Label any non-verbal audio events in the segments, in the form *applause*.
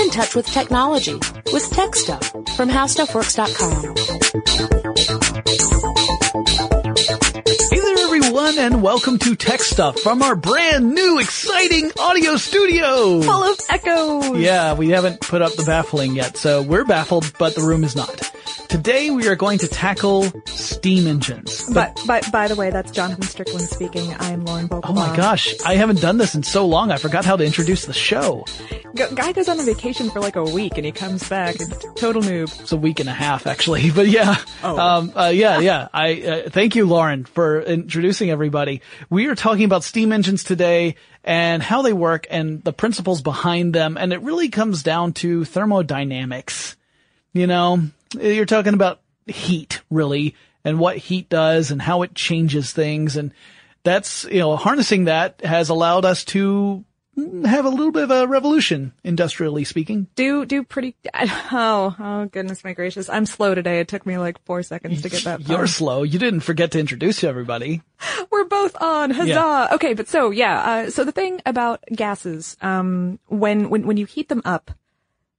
In touch with technology with Tech Stuff from HowStuffWorks.com. Everyone, and welcome to Tech Stuff from our brand new, exciting audio studio. Full of echoes. Yeah, we haven't put up the baffling yet, so we're baffled, but the room is not. Today we are going to tackle steam engines. But, by, by the way, that's Jonathan Strickland speaking. I'm Lauren. Oh my gosh, I haven't done this in so long, I forgot how to introduce the show. G- guy goes on a vacation for like a week and he comes back, total noob. It's a week and a half, actually, *laughs* but yeah. Oh. Um, uh, yeah, yeah. I, uh, thank you, Lauren, for introducing everybody. We are talking about steam engines today and how they work and the principles behind them, and it really comes down to thermodynamics. You know, you're talking about heat, really, and what heat does and how it changes things. And that's, you know, harnessing that has allowed us to have a little bit of a revolution, industrially speaking. Do, do pretty, oh, oh goodness my gracious. I'm slow today. It took me like four seconds to get that. *laughs* You're slow. You didn't forget to introduce everybody. *laughs* We're both on. Huzzah. Yeah. Okay. But so, yeah. Uh, so the thing about gases, um, when, when, when you heat them up,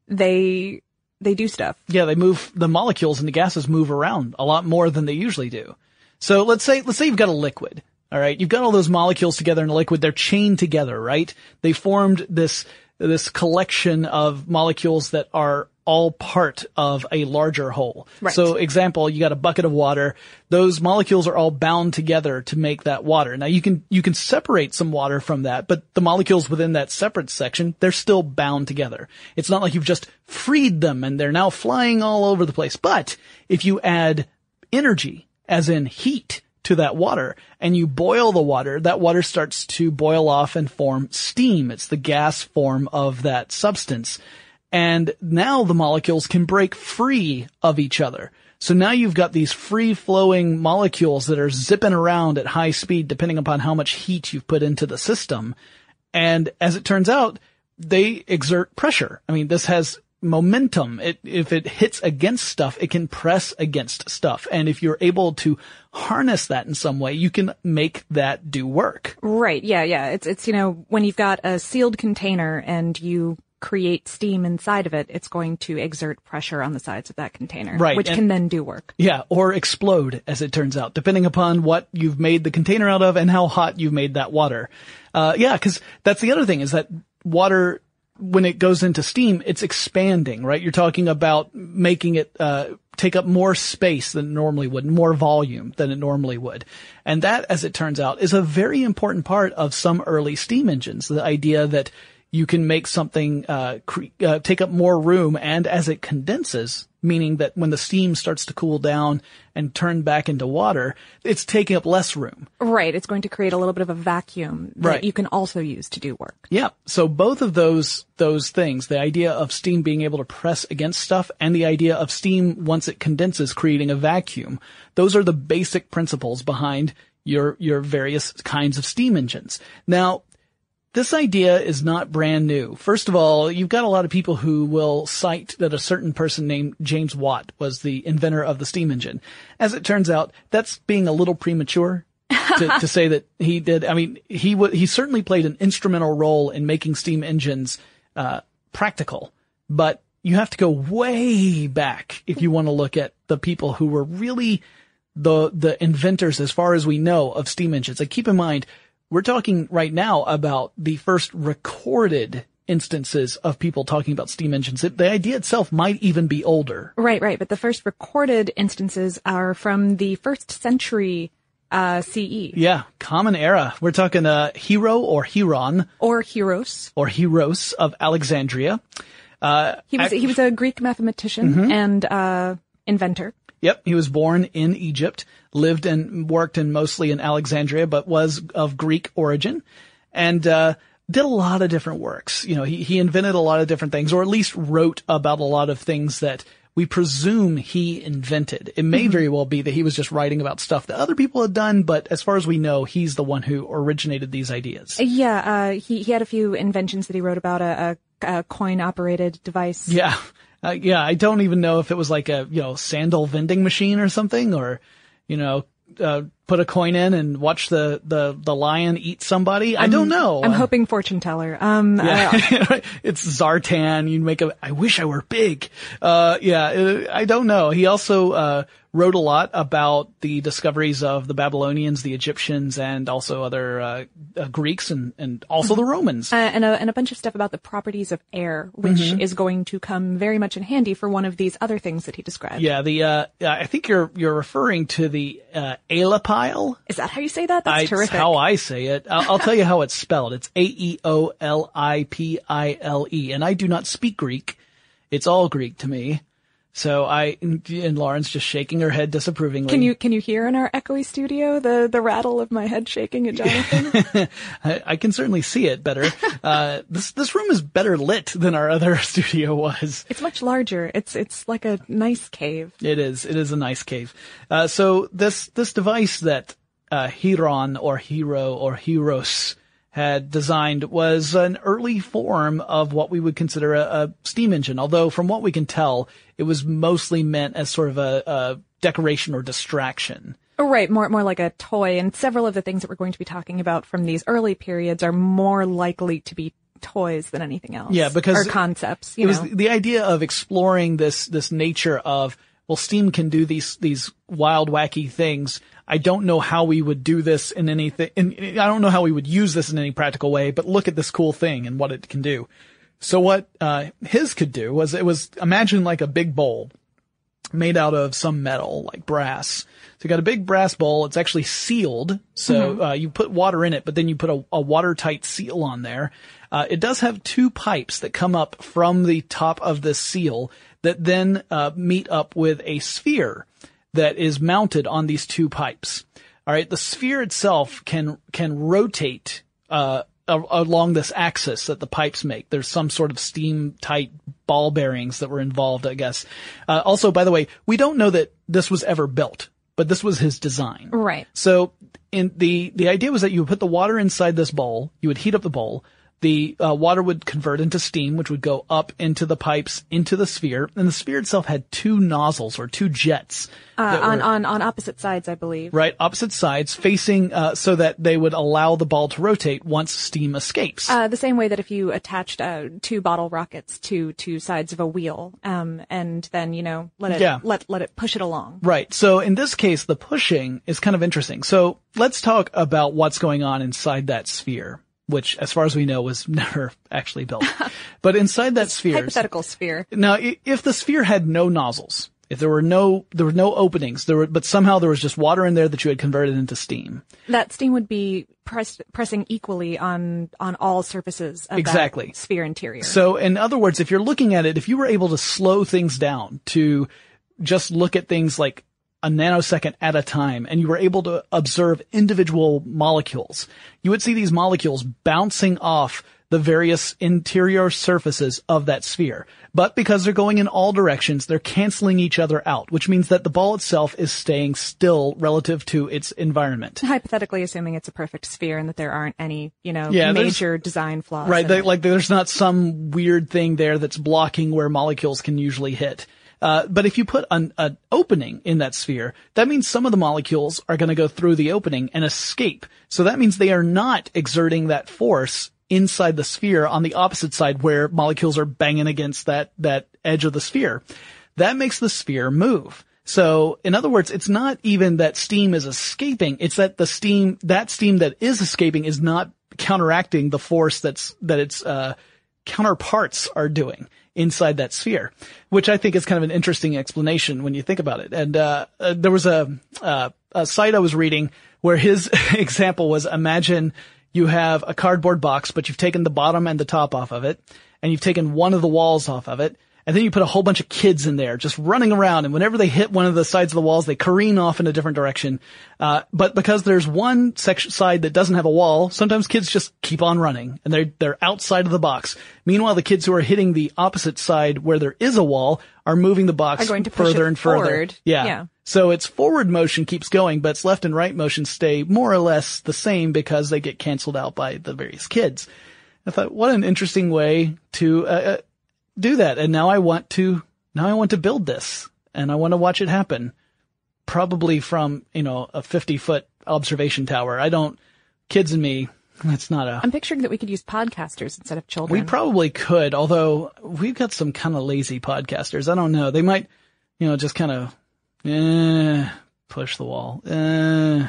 they, they do stuff. Yeah, they move, the molecules and the gases move around a lot more than they usually do. So let's say, let's say you've got a liquid. All right. You've got all those molecules together in a liquid. They're chained together, right? They formed this, this collection of molecules that are all part of a larger whole. Right. So example, you got a bucket of water. Those molecules are all bound together to make that water. Now you can, you can separate some water from that, but the molecules within that separate section, they're still bound together. It's not like you've just freed them and they're now flying all over the place. But if you add energy, as in heat, to that water and you boil the water, that water starts to boil off and form steam. It's the gas form of that substance. And now the molecules can break free of each other. So now you've got these free flowing molecules that are zipping around at high speed depending upon how much heat you've put into the system. And as it turns out, they exert pressure. I mean, this has momentum. It, if it hits against stuff, it can press against stuff. And if you're able to harness that in some way, you can make that do work. Right. Yeah. Yeah. It's, it's, you know, when you've got a sealed container and you create steam inside of it, it's going to exert pressure on the sides of that container, Right, which and- can then do work. Yeah, or explode, as it turns out, depending upon what you've made the container out of and how hot you've made that water. Uh, yeah, cause that's the other thing is that water, when it goes into steam, it's expanding, right? You're talking about making it, uh, take up more space than it normally would, more volume than it normally would. And that, as it turns out, is a very important part of some early steam engines. The idea that you can make something uh, cre- uh, take up more room and as it condenses meaning that when the steam starts to cool down and turn back into water it's taking up less room Right. It's going to create a little bit of a vacuum that Right. you can also use to do work. yeah so both of those those things the idea of steam being able to press against stuff and the idea of steam once it condenses creating a vacuum those are the basic principles behind your your various kinds of steam engines now This idea is not brand new. First of all, you've got a lot of people who will cite that a certain person named James Watt was the inventor of the steam engine. As it turns out, that's being a little premature to, to say that he did. I mean, he w- he certainly played an instrumental role in making steam engines uh, practical, but you have to go way back if you want to look at the people who were really the the inventors, as far as we know, of steam engines. Like, keep in mind, we're talking right now about the first recorded instances of people talking about steam engines. It, the idea itself might even be older. Right, right. But the first recorded instances are from the first century uh, CE Yeah, common era. We're talking uh, Hero or Heron or Heros. or Heros of Alexandria. He was I- he was a Greek mathematician and uh, inventor. Yep, he was born in Egypt, lived and worked in mostly in Alexandria, but was of Greek origin, and uh, did a lot of different works. You know, he he invented a lot of different things, or at least wrote about a lot of things that we presume he invented. It may very well be that he was just writing about stuff that other people had done, but as far as we know, he's the one who originated these ideas. Yeah, uh, he he had a few inventions that he wrote about a, a, a coin operated device. Yeah. Uh, yeah, I don't even know if it was like a, you know, sandal vending machine or something or, you know, uh, put a coin in and watch the, the, the lion eat somebody. I don't know. I'm Uh, hoping fortune teller. Um, Yeah. *laughs* it's Zartan. You make a, I wish I were big. Uh, yeah, uh, I don't know. He also, uh, wrote a lot about the discoveries of the Babylonians, the Egyptians, and also other, uh, uh Greeks and, and also the Romans. uh, and a and a bunch of stuff about the properties of air, which Mm-hmm. is going to come very much in handy for one of these other things that he described. Yeah, the, uh, I think you're, you're referring to the, uh, Aeolipile. Is that how you say that? That's I, terrific. How I say it. I'll, I'll tell you how it's spelled. It's A E O L I P I L E, and I do not speak Greek. It's all Greek to me. So I and Lauren's just shaking her head disapprovingly. Can you can you hear in our echoey studio the the rattle of my head shaking at Jonathan? *laughs* I, I can certainly see it better. *laughs* uh, this this room is better lit than our other *laughs* studio was. it's much larger. It's it's like a nice cave. It is. It is a nice cave. Uh, so this this device that uh, Heron or Hero or Heros had designed was an early form of what we would consider a, a steam engine. Although from what we can tell, it was mostly meant as sort of a, a decoration or distraction. Oh, right, more more like a toy. And several of the things that we're going to be talking about from these early periods are more likely to be toys than anything else. Yeah, because or concepts. It You was the idea of exploring this this nature of well, steam can do these these wild, wacky things. I don't know how we would do this in anything. In, I don't know how we would use this in any practical way. But look at this cool thing and what it can do. So what uh, his could do was it was imagine like a big bowl made out of some metal like brass. So you got a big brass bowl. It's actually sealed. So uh, you put water in it, but then you put a, a watertight seal on there. Uh, it does have two pipes that come up from the top of this seal that then uh, meet up with a sphere that is mounted on these two pipes. All right, the sphere itself can can rotate uh, a- along this axis that the pipes make. There's some sort of steam tight ball bearings that were involved, I guess. Uh, also, by the way, we don't know that this was ever built, but this was his design. Right. So in the, the idea was that you would put the water inside this bowl, you would heat up the bowl, the uh, water would convert into steam, which would go up into the pipes into the sphere, and the sphere itself had two nozzles or two jets Uh, on, were- on, on opposite sides, I believe. right opposite sides, facing uh, so that they would allow the ball to rotate once steam escapes. Uh, the same way that if you attached uh, two bottle rockets to two sides of a wheel, um, and then you know let it Yeah. let let it push it along. Right. So in this case, the pushing is kind of interesting. So let's talk about what's going on inside that sphere, which as far as we know was *laughs* never actually built. but inside that sphere, Hypothetical sphere. now if the sphere had no nozzles, if there were no, there were no openings, there were, but somehow there was just water in there that you had converted into steam. That steam would be pressed, pressing equally on on all surfaces of Exactly. sphere interior. So in other words, if you're looking at it, if you were able to slow things down to just look at things like a nanosecond at a time and you were able to observe individual molecules, you would see these molecules bouncing off the various interior surfaces of that sphere. But because they're going in all directions, they're canceling each other out, which means that the ball itself is staying still relative to its environment. hypothetically assuming it's a perfect sphere and that there aren't any, you know, Yeah, major design flaws. Right, they, like there's not some weird thing there that's blocking where molecules can usually hit. Uh, but if you put an, an opening in that sphere, that means some of the molecules are going to go through the opening and escape. So that means they are not exerting that force inside the sphere on the opposite side where molecules are banging against that, that edge of the sphere. That makes the sphere move. So, in other words, it's not even that steam is escaping, it's that the steam, that steam that is escaping is not counteracting the force that's, that its, uh, counterparts are doing inside that sphere, which I think is kind of an interesting explanation when you think about it. And, uh, uh there was a, uh, a site I was reading where his *laughs* example was imagine you have a cardboard box, but you've taken the bottom and the top off of it, and you've taken one of the walls off of it, and then you put a whole bunch of kids in there just running around, and whenever they hit one of the sides of the walls, they careen off in a different direction. Uh, but because there's one section side that doesn't have a wall, sometimes kids just keep on running, and they're they're outside of the box. Meanwhile, the kids who are hitting the opposite side where there is a wall are moving the box Are going to further and further. forward. Yeah. Yeah. So its forward motion keeps going, but its left and right motion stay more or less the same because they get canceled out by the various kids. I thought, what an interesting way to uh, uh, do that. And now I want to, now I want to build this and I want to watch it happen. Probably from, you know, a 50 foot observation tower. I don't, kids and me, that's not a, I'm picturing that we could use podcasters instead of children. we probably could, although we've got some kind of lazy podcasters. I don't know. They might, you know, just kind of, eh, push the wall. Eh.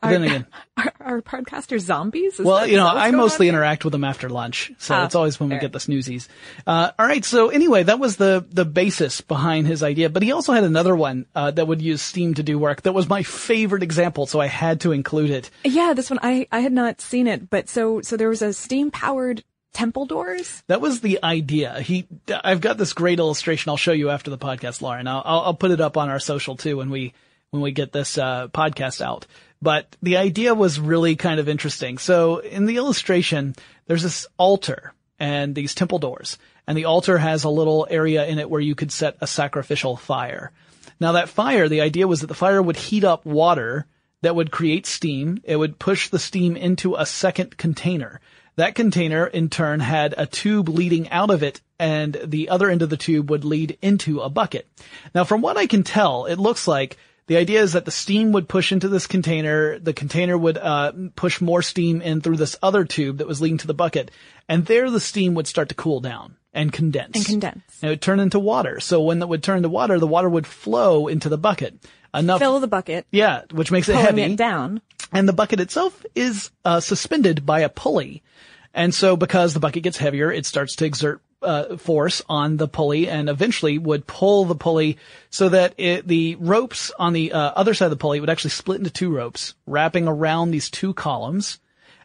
But then again, *laughs* are, are podcasters zombies? Is well, you know, I going on mostly interact with them after lunch, so Ah, it's always when we get the snoozies. Uh, all right. So anyway, that was the the basis behind his idea. But he also had another one uh, that would use steam to do work. That was my favorite example, so I had to include it. Yeah, this one I I had not seen it, but so so there was a steam powered temple doors. That was the idea. He, I've got this great illustration. I'll show you after the podcast, Lauren. I'll, I'll, I'll put it up on our social too when we, when we get this, uh, podcast out. But the idea was really kind of interesting. So in the illustration, there's this altar and these temple doors and the altar has a little area in it where you could set a sacrificial fire. Now that fire, the idea was that the fire would heat up water that would create steam. It would push the steam into a second container. That container in turn had a tube leading out of it and the other end of the tube would lead into a bucket. Now from what I can tell, it looks like the idea is that the steam would push into this container, the container would uh, push more steam in through this other tube that was leading to the bucket, and there the steam would start to cool down and condense. And condense. And it would turn into water. So when that would turn into water, the water would flow into the bucket. Enough, Fill the bucket, yeah, which makes it heavy it down. and the bucket itself is uh, suspended by a pulley. And so because the bucket gets heavier, it starts to exert uh, force on the pulley and eventually would pull the pulley so that it, the ropes on the uh, other side of the pulley would actually split into two ropes wrapping around these two columns.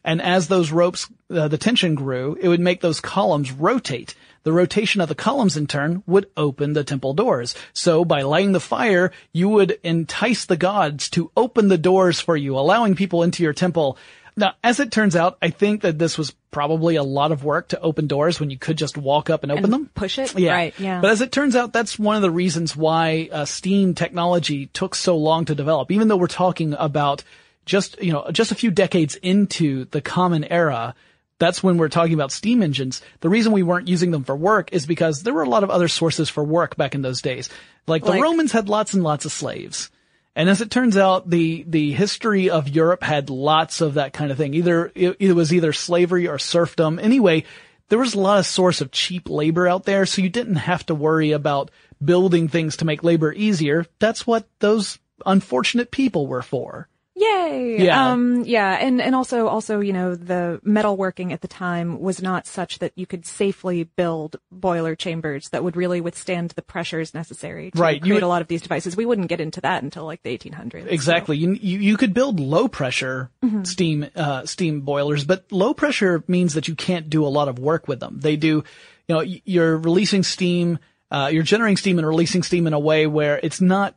And as those ropes, uh, the tension grew, it would make those columns rotate. The rotation of the columns in turn would open the temple doors. So by lighting the fire, you would entice the gods to open the doors for you, allowing people into your temple. Now, as it turns out, I think that this was probably a lot of work to open doors when you could just walk up and open And them. push it? Yeah. Right, yeah. But as it turns out, that's one of the reasons why uh, steam technology took so long to develop. Even though we're talking about just, you know, just a few decades into the common era, That's when we're talking about steam engines. The reason we weren't using them for work is because there were a lot of other sources for work back in those days. Like the Like- Romans had lots and lots of slaves. And as it turns out, the, the history of Europe had lots of that kind of thing. Either, it, it was either slavery or serfdom. Anyway, there was a lot of source of cheap labor out there, so you didn't have to worry about building things to make labor easier. That's what those unfortunate people were for. Yay! Yeah. Um, yeah, and, and also, also, you know, the metalworking at the time was not such that you could safely build boiler chambers that would really withstand the pressures necessary to Right, create would- a lot of these devices. We wouldn't get into that until like the 1800s. so- Exactly. You, you you could build low pressure steam uh, steam boilers, but low pressure means that you can't do a lot of work with them. They do, you know, you're releasing steam, uh, you're generating steam and releasing steam in a way where it's not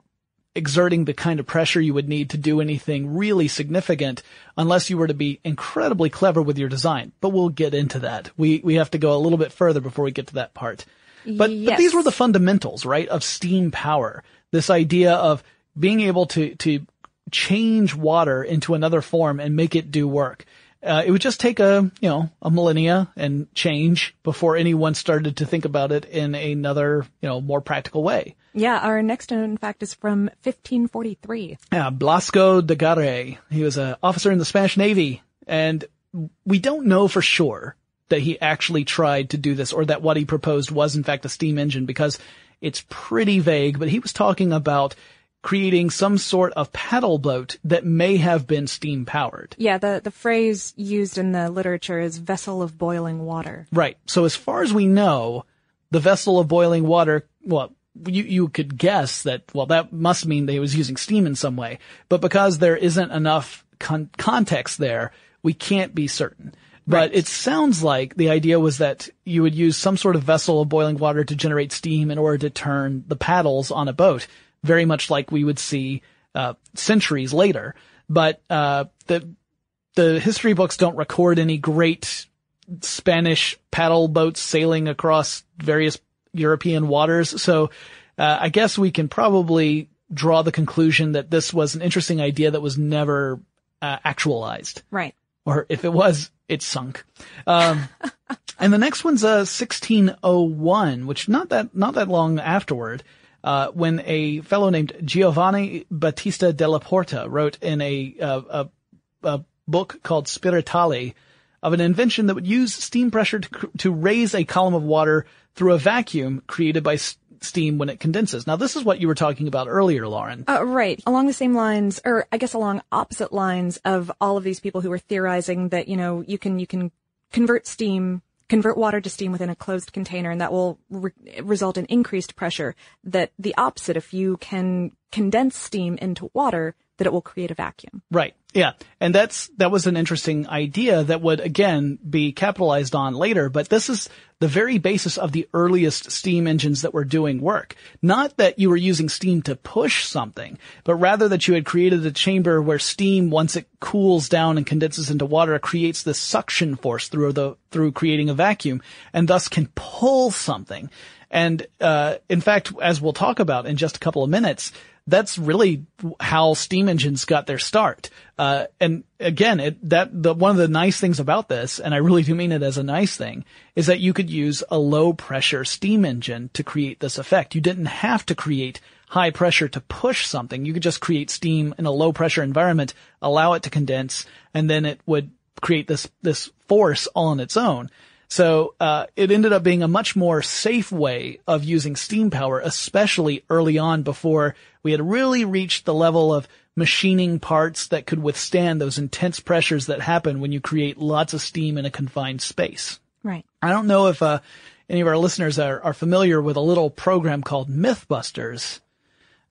exerting the kind of pressure you would need to do anything really significant unless you were to be incredibly clever with your design. But we'll get into that. We we have to go a little bit further before we get to that part. But, but these were the fundamentals, right, of steam power. This idea of being able to, to change water into another form and make it do work. Uh, it would just take a, you know, a millennia and change before anyone started to think about it in another, you know, more practical way. Yeah, our next known fact is from 1543. Uh, Blasco de Garay. He was an officer in the Spanish Navy, and we don't know for sure that he actually tried to do this or that what he proposed was in fact a steam engine because it's pretty vague, but he was talking about creating some sort of paddle boat that may have been steam powered. Yeah, the, the phrase used in the literature is vessel of boiling water. Right. So as far as we know, the vessel of boiling water, well, you, you could guess that, well, that must mean they was using steam in some way. But because there isn't enough con- context there, we can't be certain. But it sounds like the idea was that you would use some sort of vessel of boiling water to generate steam in order to turn the paddles on a boat, very much like we would see uh, centuries later. But uh, the the history books don't record any great Spanish paddle boats sailing across various European waters. So uh, I guess we can probably draw the conclusion that this was an interesting idea that was never uh, actualized Right. or if it was, it sunk. Um, *laughs* and the next one's uh, 1601, which not that not that long afterward, uh, when a fellow named Giovanni Battista della Porta wrote in a, uh, a a book called Spiritali of an invention that would use steam pressure to, to raise a column of water through a vacuum created by steam when it condenses. Now, this is what you were talking about earlier, Lauren. Uh, right. Along the same lines, or I guess along opposite lines of all of these people who were theorizing that, you know, you can, you can convert steam, convert water to steam within a closed container and that will re- result in increased pressure. That the opposite, if you can condense steam into water, that it will create a vacuum. Right. Yeah. And that's, that was an interesting idea that would again be capitalized on later, but this is the very basis of the earliest steam engines that were doing work. Not that you were using steam to push something, but rather that you had created a chamber where steam, once it cools down and condenses into water, creates this suction force through the, through creating a vacuum and thus can pull something. And, uh, in fact, as we'll talk about in just a couple of minutes, that's really how steam engines got their start. Uh, and again, it, that, the, one of the nice things about this, and I really do mean it as a nice thing, is that you could use a low pressure steam engine to create this effect. You didn't have to create high pressure to push something. You could just create steam in a low pressure environment, allow it to condense, and then it would create this, this force all on its own. So uh, it ended up being a much more safe way of using steam power, especially early on before we had really reached the level of machining parts that could withstand those intense pressures that happen when you create lots of steam in a confined space. Right. I don't know if uh, any of our listeners are, are familiar with a little program called Mythbusters.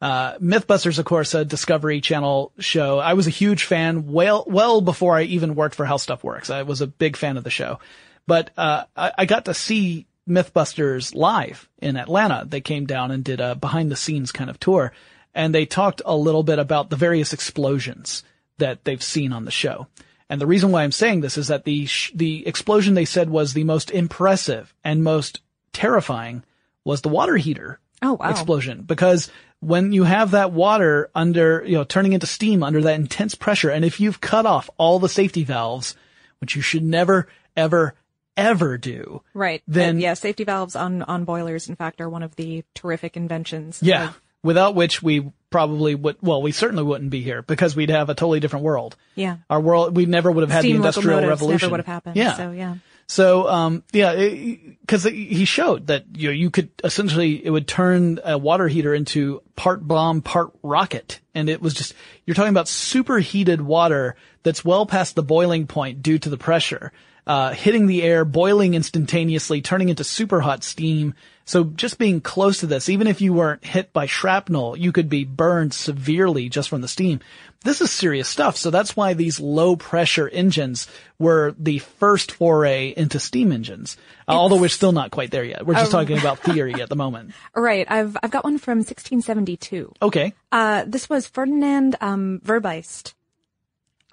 Uh, Mythbusters, of course, a Discovery Channel show. I was a huge fan well, well before I even worked for How Stuff Works. I was a big fan of the show, but, uh, I, I got to see Mythbusters live in Atlanta. They came down and did a behind the scenes kind of tour and they talked a little bit about the various explosions that they've seen on the show. And the reason why I'm saying this is that the, sh- the explosion they said was the most impressive and most terrifying was the water heater Oh, wow. explosion because when you have that water under, you know, turning into steam under that intense pressure, and if you've cut off all the safety valves, which you should never ever, ever do. Right. Then- Uh, yeah, safety valves on on boilers, in fact, are one of the terrific inventions. Yeah. of- Without which we probably would, well, we certainly wouldn't be here because we'd have a totally different world. yeah. Our world, we never would have had Steam the industrial revolution. never would have happened. Yeah. So yeah. So, um, yeah, because he showed that you know, you could essentially it would turn a water heater into part bomb, part rocket, and it was just you're talking about superheated water that's well past the boiling point due to the pressure, uh, hitting the air, boiling instantaneously, turning into super hot steam. So just being close to this, even if you weren't hit by shrapnel, you could be burned severely just from the steam. This is serious stuff. So that's why these low pressure engines were the first foray into steam engines. Uh, although we're still not quite there yet. We're just talking about theory *laughs* at the moment. Right. I've I've got one from 1672. Okay. Uh, this was Ferdinand um, Verbiest.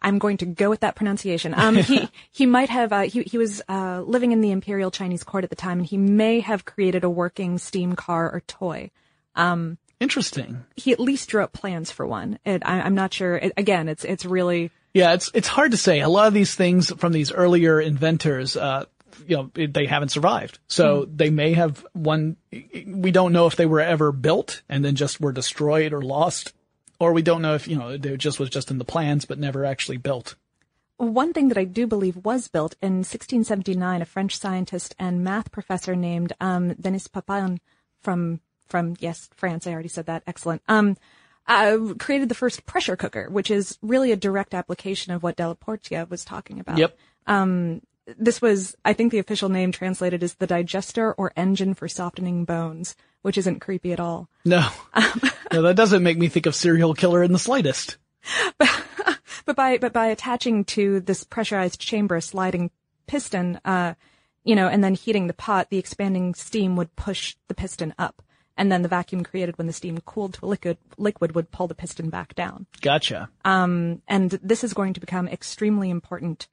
I'm going to go with that pronunciation. Um, he *laughs* he might have uh, he he was uh, living in the imperial Chinese court at the time, and he may have created a working steam car or toy. Interesting. He at least drew up plans for one. It, I, I'm not sure. It, again, it's it's really Yeah, it's it's hard to say. A lot of these things from these earlier inventors, uh, you know, they haven't survived. So they may have one. We don't know if they were ever built and then just were destroyed or lost, or we don't know if you know they just was just in the plans but never actually built. One thing that I do believe was built in 1679, a French scientist and math professor named um, Denis Papin from from yes France. I already said that. Excellent. Um, uh, created the first pressure cooker, which is really a direct application of what Della Porta was talking about. Yep. This was, I think, the official name translated as the digester or engine for softening bones, which isn't creepy at all. No, no, that doesn't make me think of serial killer in the slightest. *laughs* But by but by attaching to this pressurized chamber a sliding piston, uh, you know, and then heating the pot, the expanding steam would push the piston up, and then the vacuum created when the steam cooled to a liquid liquid would pull the piston back down. Gotcha. And this is going to become extremely important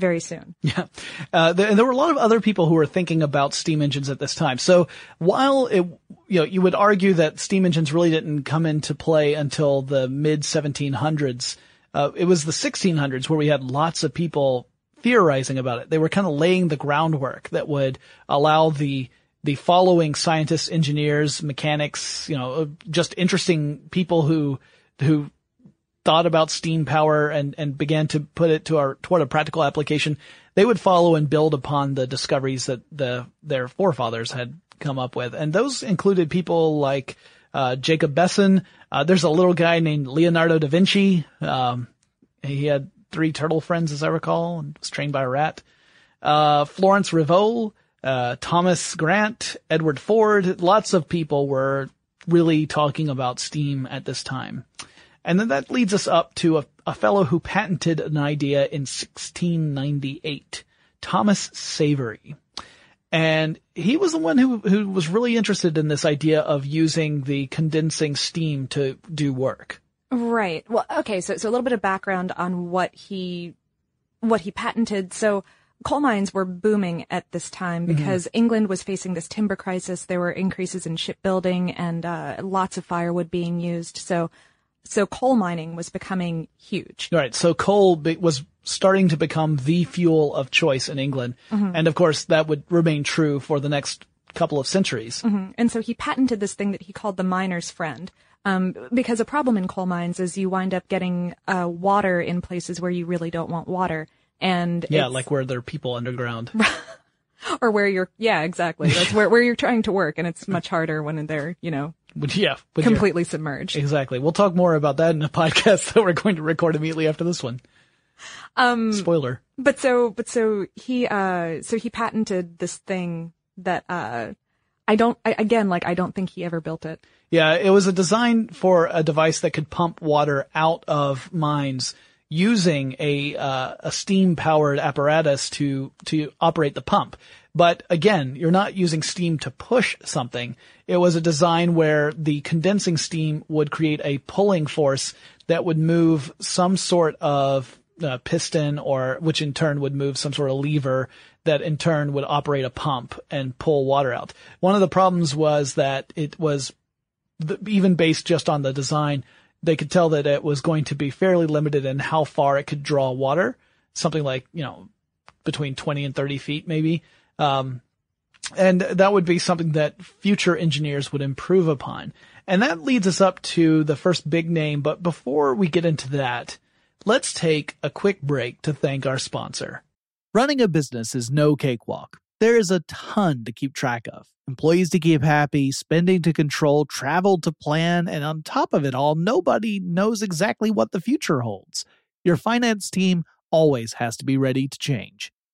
very soon. Yeah. Uh, there, and there were a lot of other people who were thinking about steam engines at this time. So while it, you know, you would argue that steam engines really didn't come into play until the mid 1700s, uh, it was the 1600s where we had lots of people theorizing about it. They were kind of laying the groundwork that would allow the the following scientists, engineers, mechanics, you know, uh, just interesting people who who thought about steam power and, and began to put it to our toward a practical application, they would follow and build upon the discoveries that the their forefathers had come up with. And those included people like uh, Jacob Besson. Uh, there's a little guy named Leonardo da Vinci. Um, he had three turtle friends, as I recall, and was trained by a rat. Uh, Florence Rivault, uh, Thomas Grant, Edward Ford. Lots of people were really talking about steam at this time. And then that leads us up to a, a fellow who patented an idea in 1698, Thomas Savery. And he was the one who, who was really interested in this idea of using the condensing steam to do work. Right. Well, okay. So, so a little bit of background on what he, what he patented. So coal mines were booming at this time because England was facing this timber crisis. There were increases in shipbuilding and, uh, lots of firewood being used. So, so coal mining was becoming huge. Right. So coal be- was starting to become the fuel of choice in England. And of course that would remain true for the next couple of centuries. And so he patented this thing that he called the miner's friend. Um, because a problem in coal mines is you wind up getting, uh, water in places where you really don't want water. And Yeah. Like where there are people underground. *laughs* or where you're, yeah, exactly. That's where, where you're trying to work and it's much harder when they're, you know, yeah. completely submerged. Exactly. We'll talk more about that in a *laughs* podcast that we're going to record immediately after this one. Um, spoiler. But so, but so he, uh, so he patented this thing that, uh, I don't, I, again, like, I don't think he ever built it. Yeah, it was a design for a device that could pump water out of mines using a uh, a steam powered apparatus to to operate the pump. But again, you're not using steam to push something. It was a design where the condensing steam would create a pulling force that would move some sort of uh, piston or which in turn would move some sort of lever that in turn would operate a pump and pull water out. One of the problems was that it was the, even based just on the design, they could tell that it was going to be fairly limited in how far it could draw water. Something like, you know, between 20 and 30 feet, maybe. Um, and that would be something that future engineers would improve upon. And that leads us up to the first big name. But before we get into that, let's take a quick break to thank our sponsor. Running a business is no cakewalk. There is a ton to keep track of employees to keep happy, spending to control, travel to plan, and on top of it all, nobody knows exactly what the future holds. Your finance team always has to be ready to change.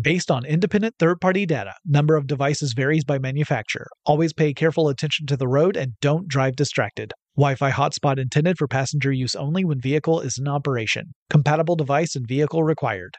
Based on independent third party data, number of devices varies by manufacturer. Always pay careful attention to the road and don't drive distracted. Wi Fi hotspot intended for passenger use only when vehicle is in operation. Compatible device and vehicle required.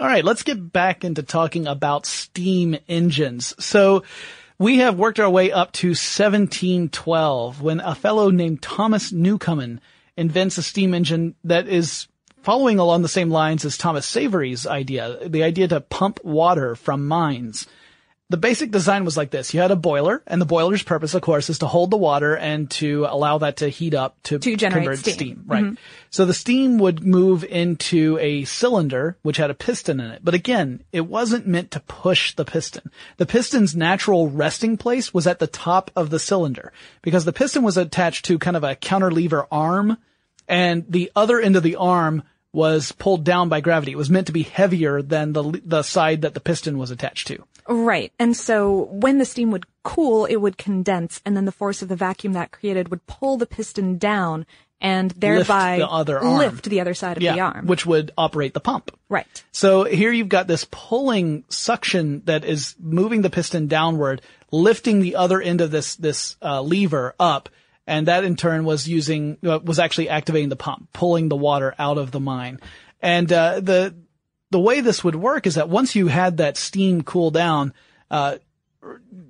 All right, let's get back into talking about steam engines. So we have worked our way up to 1712 when a fellow named Thomas Newcomen invents a steam engine that is following along the same lines as Thomas Savery's idea, the idea to pump water from mines the basic design was like this. You had a boiler, and the boiler's purpose, of course, is to hold the water and to allow that to heat up to, to generate convert steam. steam. Right. Mm-hmm. So the steam would move into a cylinder, which had a piston in it. But again, it wasn't meant to push the piston. The piston's natural resting place was at the top of the cylinder because the piston was attached to kind of a counterlever arm and the other end of the arm was pulled down by gravity. It was meant to be heavier than the the side that the piston was attached to. Right. And so when the steam would cool, it would condense and then the force of the vacuum that created would pull the piston down and thereby the other arm. lift the other side of the arm. which would operate the pump. right. So here you've got this pulling suction that is moving the piston downward, lifting the other end of this this uh, lever up, and that in turn was using uh, was actually activating the pump, pulling the water out of the mine. And uh, the the way this would work is that once you had that steam cool down, uh,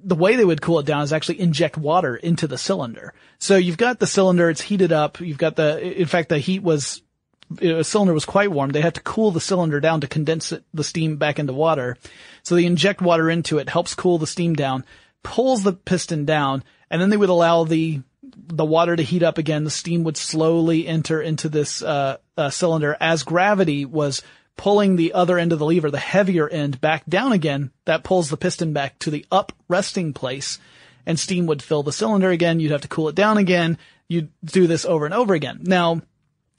the way they would cool it down is actually inject water into the cylinder. So you've got the cylinder, it's heated up. You've got the, in fact, the heat was, the cylinder was quite warm. They had to cool the cylinder down to condense it, the steam back into water. So they inject water into it, helps cool the steam down, pulls the piston down, and then they would allow the, the water to heat up again. The steam would slowly enter into this, uh, uh, cylinder as gravity was pulling the other end of the lever, the heavier end, back down again, that pulls the piston back to the up resting place, and steam would fill the cylinder again. You'd have to cool it down again. You'd do this over and over again. Now,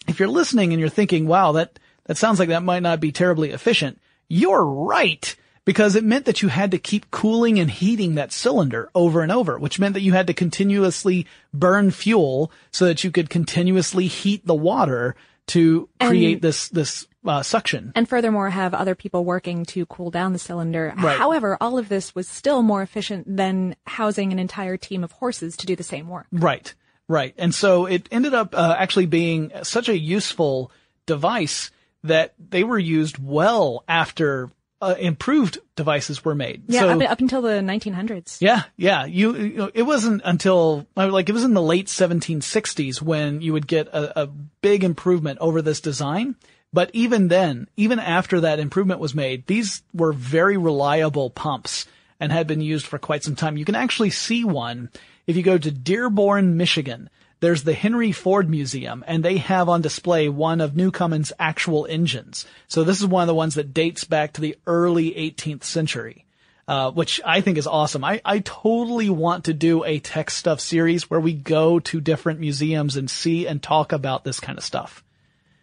if you're listening and you're thinking, wow, that, that sounds like that might not be terribly efficient. You're right. Because it meant that you had to keep cooling and heating that cylinder over and over, which meant that you had to continuously burn fuel so that you could continuously heat the water to create And- this, this, uh, suction. And furthermore, have other people working to cool down the cylinder. Right. However, all of this was still more efficient than housing an entire team of horses to do the same work. Right, right. And so it ended up uh, actually being such a useful device that they were used well after uh, improved devices were made. Yeah, So- up, up until the 1900s. yeah, yeah. You, you know, it wasn't until uh, like it was in the late 1760s when you would get a, a big improvement over this design. But even then, even after that improvement was made, these were very reliable pumps and had been used for quite some time. You can actually see one if you go to Dearborn, Michigan. There's the Henry Ford Museum and they have on display one of Newcomen's actual engines. So this is one of the ones that dates back to the early 18th century uh, which I think is awesome. I, I totally want to do a tech stuff series where we go to different museums and see and talk about this kind of stuff.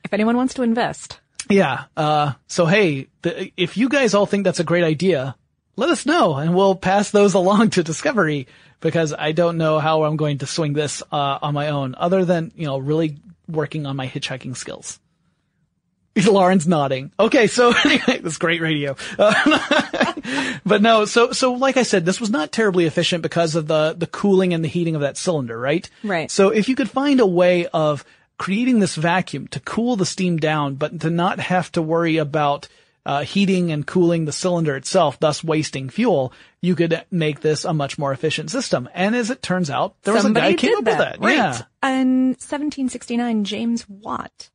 If anyone wants to invest. Yeah. Uh, so hey, the, if you guys all think that's a great idea, let us know and we'll pass those along to Discovery because I don't know how I'm going to swing this, uh, on my own other than, you know, really working on my hitchhiking skills. *laughs* Lauren's nodding. Okay, so *laughs* anyway, that's great radio. Uh, *laughs* but no, so so like I said, this was not terribly efficient because of the the cooling and the heating of that cylinder, right? Right. So if you could find a way of creating this vacuum to cool the steam down, but to not have to worry about uh, heating and cooling the cylinder itself, thus wasting fuel, you could make this a much more efficient system. And as it turns out, there was Somebody a guy who came up that. with that. Right. Yeah. In 1769, James Watt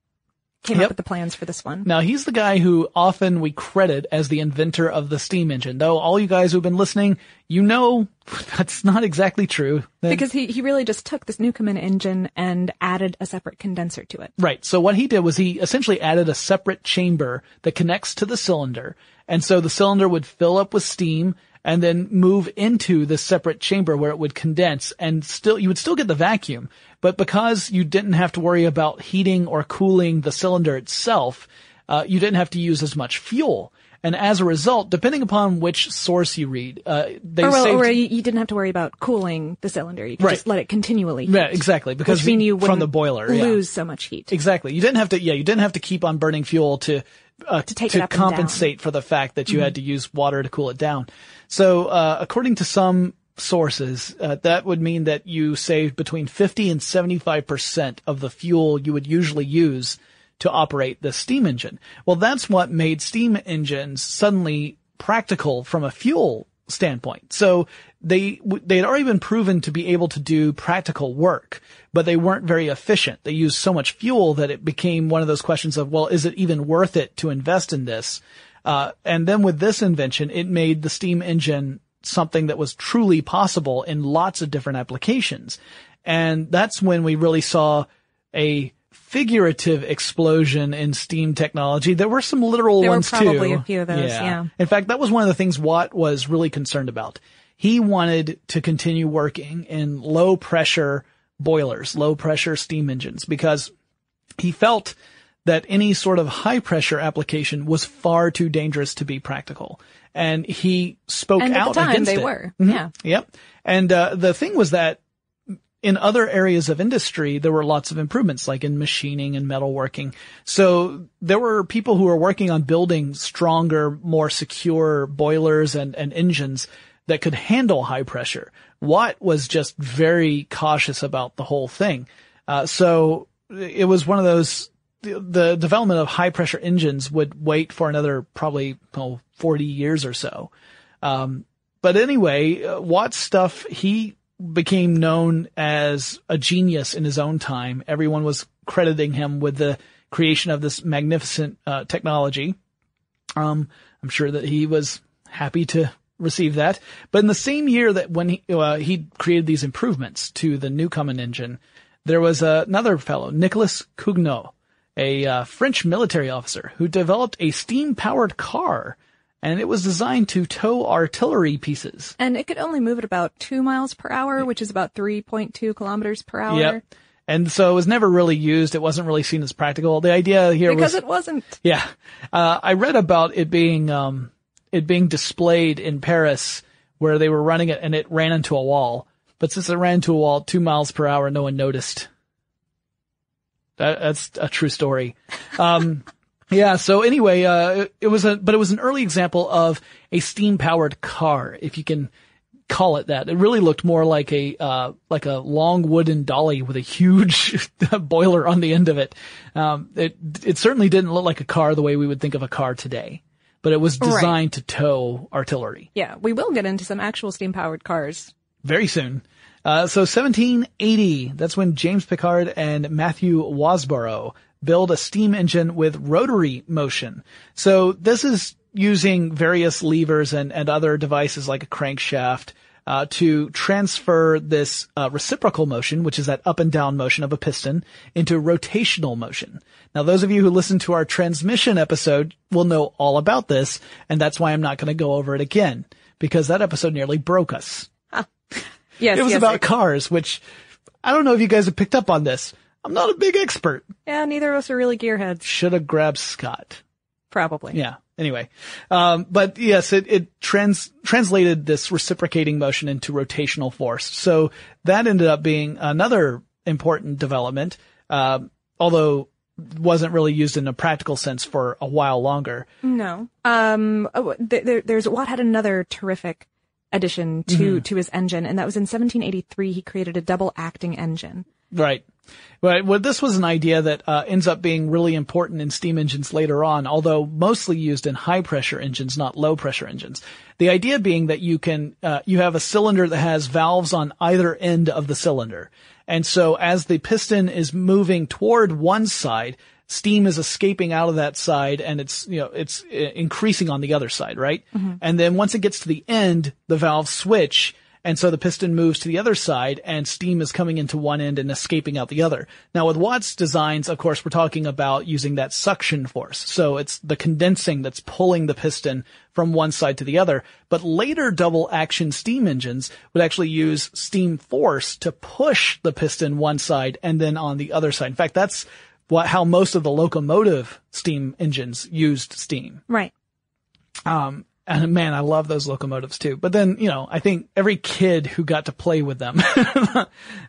came Yep. up with the plans for this one. Now he's the guy who often we credit as the inventor of the steam engine. Though all you guys who've been listening, you know *laughs* that's not exactly true. That- Because he, he really just took this Newcomen engine and added a separate condenser to it. Right. So what he did was he essentially added a separate chamber that connects to the cylinder. And so the cylinder would fill up with steam and then move into the separate chamber where it would condense and still, you would still get the vacuum. But because you didn't have to worry about heating or cooling the cylinder itself, uh, you didn't have to use as much fuel. And as a result, depending upon which source you read, uh, they Or, well, saved- or you, you didn't have to worry about cooling the cylinder. You could Right. just let it continually heat. Yeah, exactly, because mean you from the boiler, yeah. lose so much heat. Exactly. You didn't have to, yeah, you didn't have to keep on burning fuel to, uh, To take it compensate for the fact that you had to use water to cool it down. So, uh, according to some sources, uh, that would mean that you saved between 50 and 75% of the fuel you would usually use to operate the steam engine. Well, that's what made steam engines suddenly practical from a fuel standpoint. So they they had already been proven to be able to do practical work, but they weren't very efficient. They used so much fuel that it became one of those questions of, well, is it even worth it to invest in this? Uh, and then with this invention, it made the steam engine something that was truly possible in lots of different applications. And that's when we really saw a figurative explosion in steam technology. There were some literal There were ones probably too. a few of those, yeah. In fact, that was one of the things Watt was really concerned about. He wanted to continue working in low pressure boilers, low pressure steam engines, because he felt that any sort of high pressure application was far too dangerous to be practical. And he spoke And at the time, against they it. were. Mhm. Yeah. Yep. And uh, the thing was that in other areas of industry, there were lots of improvements, like in machining and metalworking. So there were people who were working on building stronger, more secure boilers and, and engines that could handle high pressure. Watt was just very cautious about the whole thing. Uh, so it was one of those, the, the development of high pressure engines would wait for another probably oh, 40 years or so. Um, but anyway, uh, Watt's stuff, he became known as a genius in his own time. Everyone was crediting him with the creation of this magnificent uh, technology. Um, I'm sure that he was happy to receive that. But in the same year that when he, uh, he created these improvements to the Newcomen engine, there was uh, another fellow, Nicolas Cugnot, a uh, French military officer who developed a steam-powered car, and it was designed to tow artillery pieces. And it could only move at about two miles per hour, which is about 3.2 kilometers per hour. Yep. And so it was never really used. It wasn't really seen as practical. The idea here because was, it wasn't. yeah, uh, I read about it being, um, it being displayed in Paris where they were running it and it ran into a wall. But since it ran into a wall two miles per hour, no one noticed. That, that's a true story. Um, yeah. So anyway, uh, it, was a, but it was an early example of a steam powered car, if you can call it that. It really looked more like a, uh, like a long wooden dolly with a huge *laughs* boiler on the end of it. Um, it, it certainly didn't look like a car the way we would think of a car today, but it was Right. designed to tow artillery Yeah, we will get into some actual steam powered cars. very soon. Uh, so 1780, that's when James Pickard and Matthew Wasbrough build a steam engine with rotary motion. So this is using various levers and, and other devices like a crankshaft uh, to transfer this uh, reciprocal motion, which is that up and down motion of a piston, into rotational motion. Now, those of you who listen to our transmission episode will know all about this, and that's why I'm not going to go over it again, because that episode nearly broke us. *laughs* Yes, It was yes, about I- cars, which I don't know if you guys have picked up on this. I'm not a big expert. yeah, neither of us are really gearheads. Should have grabbed Scott. Probably. Yeah. Anyway, um, but yes, it, it trans translated this reciprocating motion into rotational force. So that ended up being another important development, um, although wasn't really used in a practical sense for a while longer. No. Um, oh, there, there's Watt had another terrific addition to Mm-hmm. to his engine, and that was in 1783. He created a double acting engine. Right. Right. Well, this was an idea that uh, ends up being really important in steam engines later on, although mostly used in high pressure engines, not low pressure engines. The idea being that you can, uh, you have a cylinder that has valves on either end of the cylinder. And so as the piston is moving toward one side, steam is escaping out of that side and it's, you know, it's uh, increasing on the other side, right? And then once it gets to the end, the valves switch and so the piston moves to the other side and steam is coming into one end and escaping out the other. Now with Watt's designs, of course, we're talking about using that suction force. So it's the condensing that's pulling the piston from one side to the other. But later double action steam engines would actually use steam force to push the piston one side and then on the other side. In fact, that's what, how most of the locomotive steam engines used steam. Right. Um, and man, I love those locomotives too. But then, you know, I think every kid who got to play with them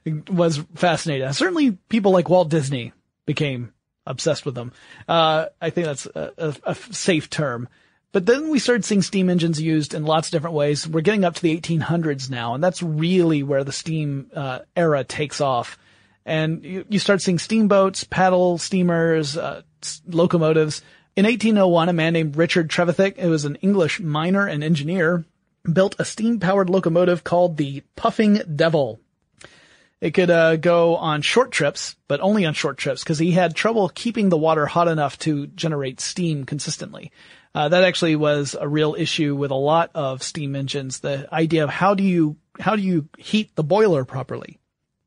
*laughs* was fascinated. Certainly people like Walt Disney became obsessed with them. Uh, I think that's a, a, a safe term. But then we started seeing steam engines used in lots of different ways. We're getting up to the 1800s now, and that's really where the steam uh, era takes off. And you, you start seeing steamboats, paddle steamers, uh, s- locomotives. In 1801, a man named Richard Trevithick, who was an English miner and engineer, built a steam-powered locomotive called the Puffing Devil. It could uh, go on short trips, but only on short trips because he had trouble keeping the water hot enough to generate steam consistently. Uh, that actually was a real issue with a lot of steam engines. The idea of how do you how do you heat the boiler properly?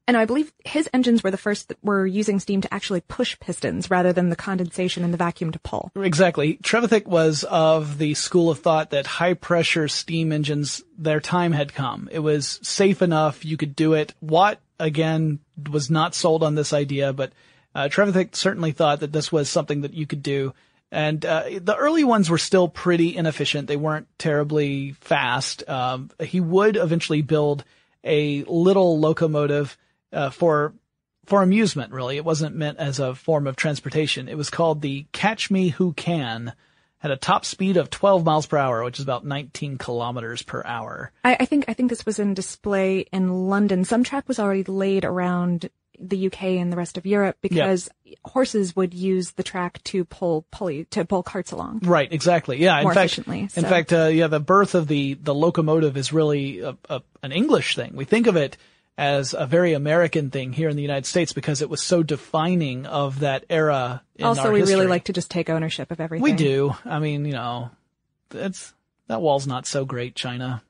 And I believe his engines were the first that were using steam to actually push pistons rather than the condensation and the vacuum to pull. Exactly. Trevithick was of the school of thought that high pressure steam engines, their time had come. It was safe enough. You could do it. Watt, again, was not sold on this idea, but uh, Trevithick certainly thought that this was something that you could do. And uh, the early ones were still pretty inefficient. They weren't terribly fast. Um, he would eventually build a little locomotive uh, for for amusement, really. It wasn't meant as a form of transportation. It was called the Catch Me Who Can. Had a top speed of 12 miles per hour, which is about 19 kilometers per hour. I, I think I think this was in display in London. Some track was already laid around the UK and the rest of Europe because horses would use the track to pull pulley to pull carts along. Right, exactly. Yeah, in More fact, efficiently, in fact, uh, yeah, the birth of the the locomotive is really a, a, an English thing. We think of it as a very American thing here in the United States because it was so defining of that era. In also, our we really like to just take ownership of everything. We do. I mean, you know, it's that wall's not so great, China.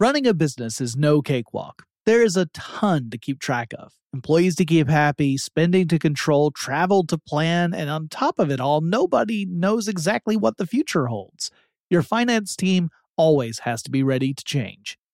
Running a business is no cakewalk. There is a ton to keep track of employees to keep happy, spending to control, travel to plan, and on top of it all, nobody knows exactly what the future holds. Your finance team always has to be ready to change.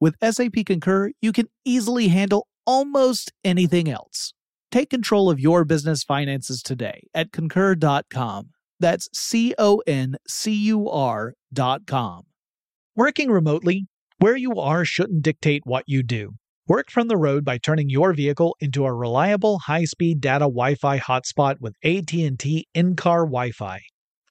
with SAP Concur, you can easily handle almost anything else. Take control of your business finances today at concur.com. That's C O N C U R.com. Working remotely, where you are shouldn't dictate what you do. Work from the road by turning your vehicle into a reliable high-speed data Wi-Fi hotspot with AT&T in-car Wi-Fi.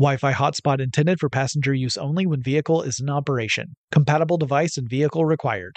Wi Fi hotspot intended for passenger use only when vehicle is in operation. Compatible device and vehicle required.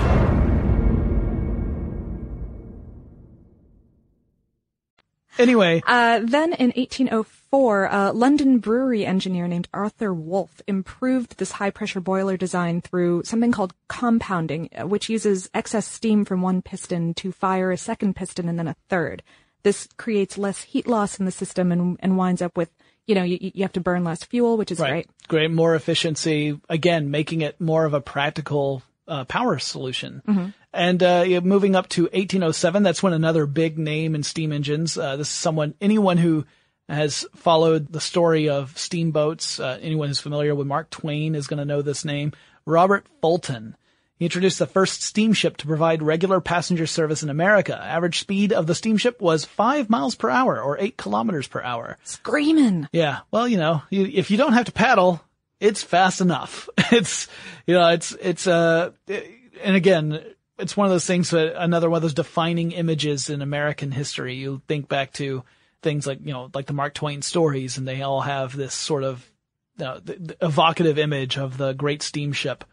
Anyway, Uh, then in 1804, a London brewery engineer named Arthur Woolf improved this high pressure boiler design through something called compounding, uh, which uses excess steam from one piston to fire a second piston and then a third. This creates less heat loss in the system and, and winds up with, you know, you, you have to burn less fuel, which is great. Great, more efficiency. Again, making it more of a practical uh, power solution. And uh, moving up to 1807, that's when another big name in steam engines. Uh, this is someone, anyone who has followed the story of steamboats, uh, anyone who's familiar with Mark Twain is going to know this name. Robert Fulton. He introduced the first steamship to provide regular passenger service in America. Average speed of the steamship was five miles per hour or eight kilometers per hour. Screaming. Yeah. Well, you know, you, if you don't have to paddle, it's fast enough. *laughs* It's, you know, it's, it's, uh, and again, it's one of those things that another one of those defining images in American history. You think back to things like, you know, like the Mark Twain stories and they all have this sort of you know, the, the evocative image of the great steamship.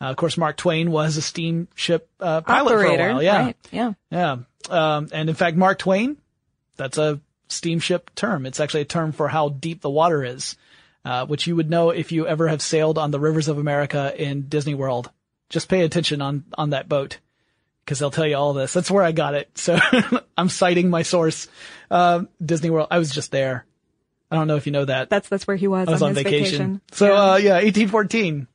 Uh, of course, Mark Twain was a steamship uh, pilot Operator. for a while. Yeah. Right. Yeah. Yeah. Um, and in fact, Mark Twain, that's a steamship term. It's actually a term for how deep the water is, uh, which you would know if you ever have sailed on the rivers of America in Disney World. Just pay attention on, on that boat because they'll tell you all this. That's where I got it. So *laughs* I'm citing my source. Um, Disney World. I was just there. I don't know if you know that. That's, that's where he was, I was on, his vacation. So, Yeah. uh, yeah, 1814.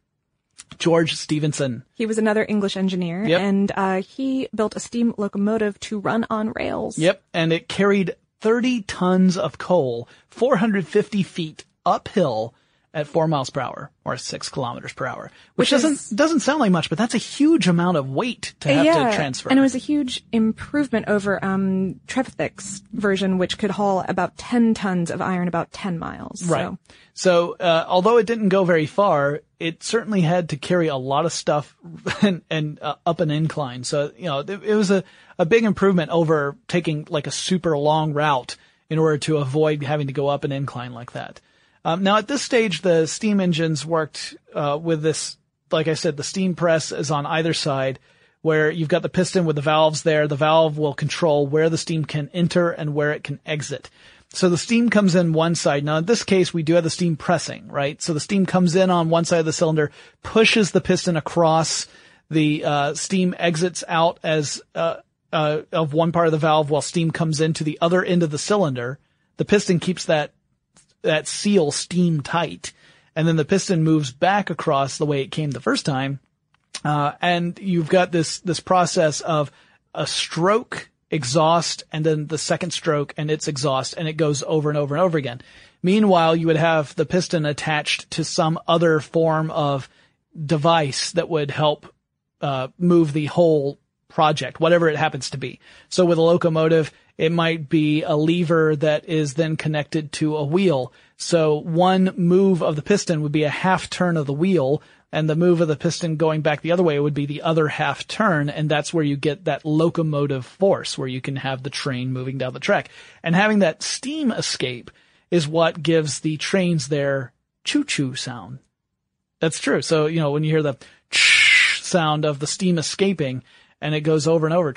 George Stephenson. He was another English engineer, Yep. and uh, he built a steam locomotive to run on rails. Yep. And it carried 30 tons of coal, 450 feet uphill at four miles per hour or six kilometers per hour, which, Which doesn't, doesn't sound like much, but that's a huge amount of weight to have yeah, to transfer. and it was a huge improvement over um, Trevithick's version, which could haul about 10 tons of iron about 10 miles. Right. So, So, uh, although it didn't go very far, it certainly had to carry a lot of stuff *laughs* and, and uh, up an incline. So, you know, it, it was a, a big improvement over taking like a super long route in order to avoid having to go up an incline like that. Um, now at this stage, the steam engines worked, uh, with this, like I said, the steam press is on either side where you've got the piston with the valves there. The valve will control where the steam can enter and where it can exit. So the steam comes in one side. Now in this case, we do have the steam pressing, right? So the steam comes in on one side of the cylinder, pushes the piston across, the uh, steam exits out as uh, uh, of one part of the valve while steam comes into the other end of the cylinder. The piston keeps that that seal steam tight, and then the piston moves back across the way it came the first time, uh, and you've got this this process of a stroke, exhaust, and then the second stroke and its exhaust, and it goes over and over and over again. Meanwhile, you would have the piston attached to some other form of device that would help uh, move the whole project, whatever it happens to be. So with a locomotive, it might be a lever that is then connected to a wheel. So one move of the piston would be a half turn of the wheel and the move of the piston going back the other way would be the other half turn. And that's where you get that locomotive force where you can have the train moving down the track and having that steam escape is what gives the trains their choo choo sound. That's true. So, you know, when you hear the sound of the steam escaping and it goes over and over,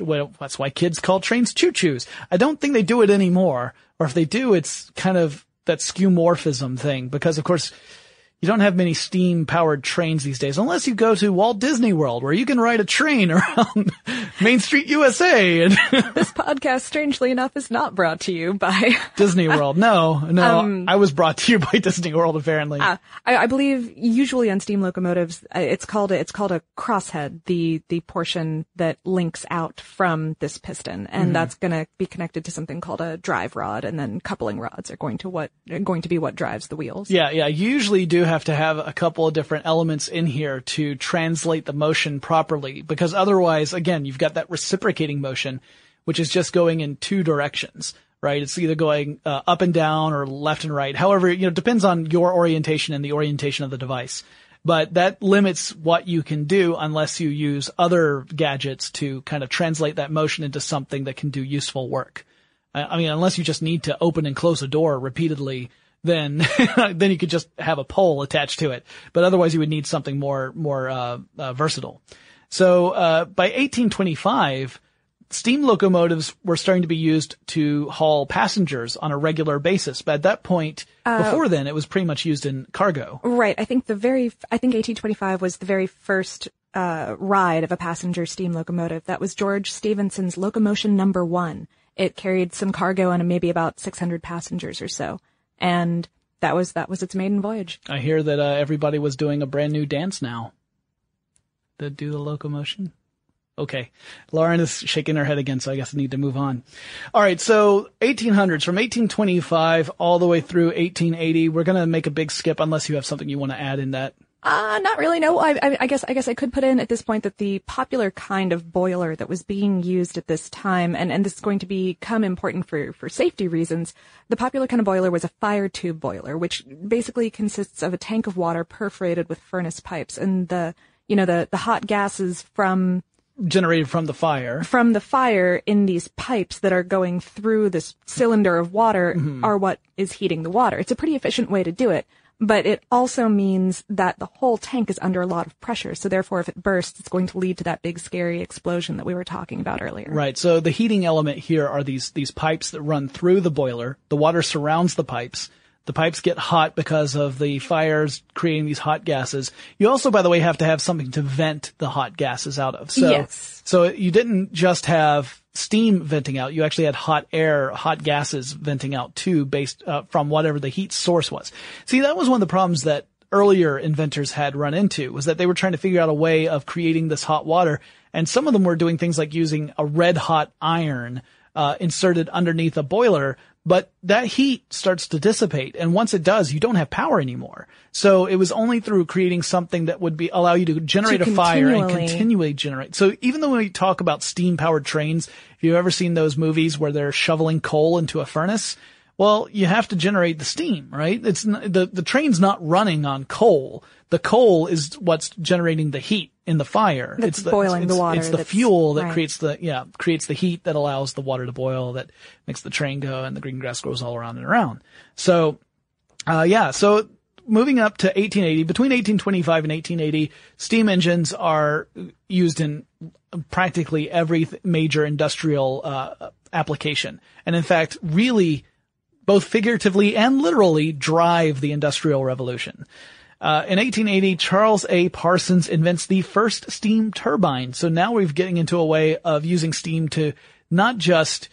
well, that's why kids call trains choo-choos. I don't think they do it anymore. Or if they do, it's kind of that skeuomorphism thing because of course you don't have many steam powered trains these days unless you go to Walt Disney World where you can ride a train *laughs* around Main Street USA. *laughs* this podcast, strangely enough, is not brought to you by *laughs* Disney World. No, no, um, I was brought to you by Disney World apparently. Uh, I, I, believe usually on steam locomotives, uh, it's called a, it's called a crosshead, the, the portion that links out from this piston. And mm-hmm. that's going to be connected to something called a drive rod and then coupling rods are going to what, going to be what drives the wheels. Yeah, yeah. Usually do have to have a couple of different elements in here to translate the motion properly because otherwise, again, you've got that reciprocating motion, which is just going in two directions, right? It's either going uh, up and down or left and right. However, you know, depends on your orientation and the orientation of the device. But that limits what you can do unless you use other gadgets to kind of translate that motion into something that can do useful work. I mean, unless you just need to open and close a door repeatedly then *laughs* then you could just have a pole attached to it. But otherwise, you would need something more more uh, uh, versatile. So uh, by 1825, steam locomotives were starting to be used to haul passengers on a regular basis. But at that point, uh, before then, it was pretty much used in cargo. Right. I think the very I think 1825 was the very first uh, ride of a passenger steam locomotive. That was George Stephenson's locomotion number one. It carried some cargo and maybe about 600 passengers or so and that was that was its maiden voyage. I hear that uh, everybody was doing a brand new dance now. To do the locomotion. Okay. Lauren is shaking her head again, so I guess I need to move on. All right. So 1800s from 1825 all the way through 1880. We're to make a big skip unless you have something you want to add in that. Uh, not really. No, I, I, I, guess I guess I could put in at this point that the popular kind of boiler that was being used at this time, and, and this is going to become important for for safety reasons. The popular kind of boiler was a fire tube boiler, which basically consists of a tank of water perforated with furnace pipes, and the you know the the hot gases from generated from the fire from the fire in these pipes that are going through this cylinder of water mm-hmm. are what is heating the water. It's a pretty efficient way to do it but it also means that the whole tank is under a lot of pressure. So therefore, if it bursts, it's going to lead to that big scary explosion that we were talking about earlier. Right. So the heating element here are these, these pipes that run through the boiler. The water surrounds the pipes. The pipes get hot because of the fires creating these hot gases. You also, by the way, have to have something to vent the hot gases out of. So, yes. so you didn't just have steam venting out. You actually had hot air, hot gases venting out too, based uh, from whatever the heat source was. See, that was one of the problems that earlier inventors had run into was that they were trying to figure out a way of creating this hot water. And some of them were doing things like using a red hot iron uh, inserted underneath a boiler but that heat starts to dissipate. And once it does, you don't have power anymore. So it was only through creating something that would be allow you to generate to a fire and continually generate. So even though we talk about steam powered trains, if you've ever seen those movies where they're shoveling coal into a furnace, well, you have to generate the steam, right? It's the the train's not running on coal. The coal is what's generating the heat in the fire. That's it's the, boiling it's, the water. It's the fuel that right. creates the yeah creates the heat that allows the water to boil that makes the train go and the green grass grows all around and around. So, uh, yeah. So moving up to 1880, between 1825 and 1880, steam engines are used in practically every th- major industrial uh, application. And in fact, really, both figuratively and literally drive the industrial revolution. Uh, in 1880, Charles A. Parsons invents the first steam turbine. So now we're getting into a way of using steam to not just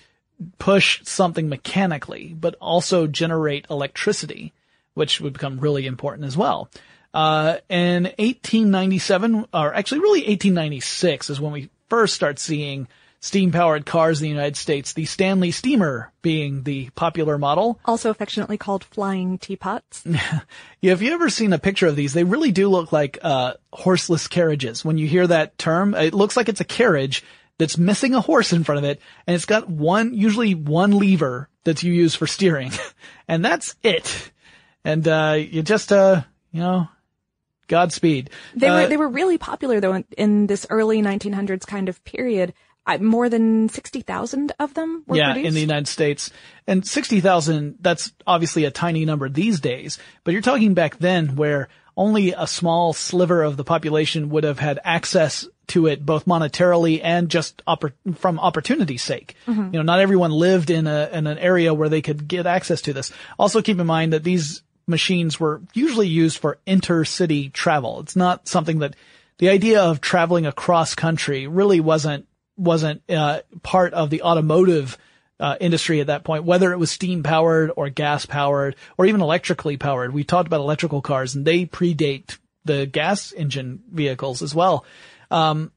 push something mechanically, but also generate electricity, which would become really important as well. Uh, in 1897, or actually really 1896 is when we first start seeing steam powered cars in the United States, the Stanley Steamer being the popular model. *laughs* Also affectionately called flying teapots. *laughs* yeah, if you ever seen a picture of these, they really do look like, uh, horseless carriages. When you hear that term, it looks like it's a carriage that's missing a horse in front of it, and it's got one, usually one lever that you use for steering. *laughs* and that's it. And, uh, you just, uh, you know, Godspeed. They Uh, were they were really popular though in, in this early 1900s kind of period. I, more than 60,000 of them were yeah, produced. in the United States. And 60,000, that's obviously a tiny number these days, but you're talking back then where only a small sliver of the population would have had access to it both monetarily and just oppor- from opportunity's sake. Mhm. You know, not everyone lived in a, in an area where they could get access to this. Also keep in mind that these machines were usually used for intercity travel. It's not something that the idea of traveling across country really wasn't wasn't uh, part of the automotive uh, industry at that point, whether it was steam powered or gas powered or even electrically powered. We talked about electrical cars and they predate the gas engine vehicles as well. Um,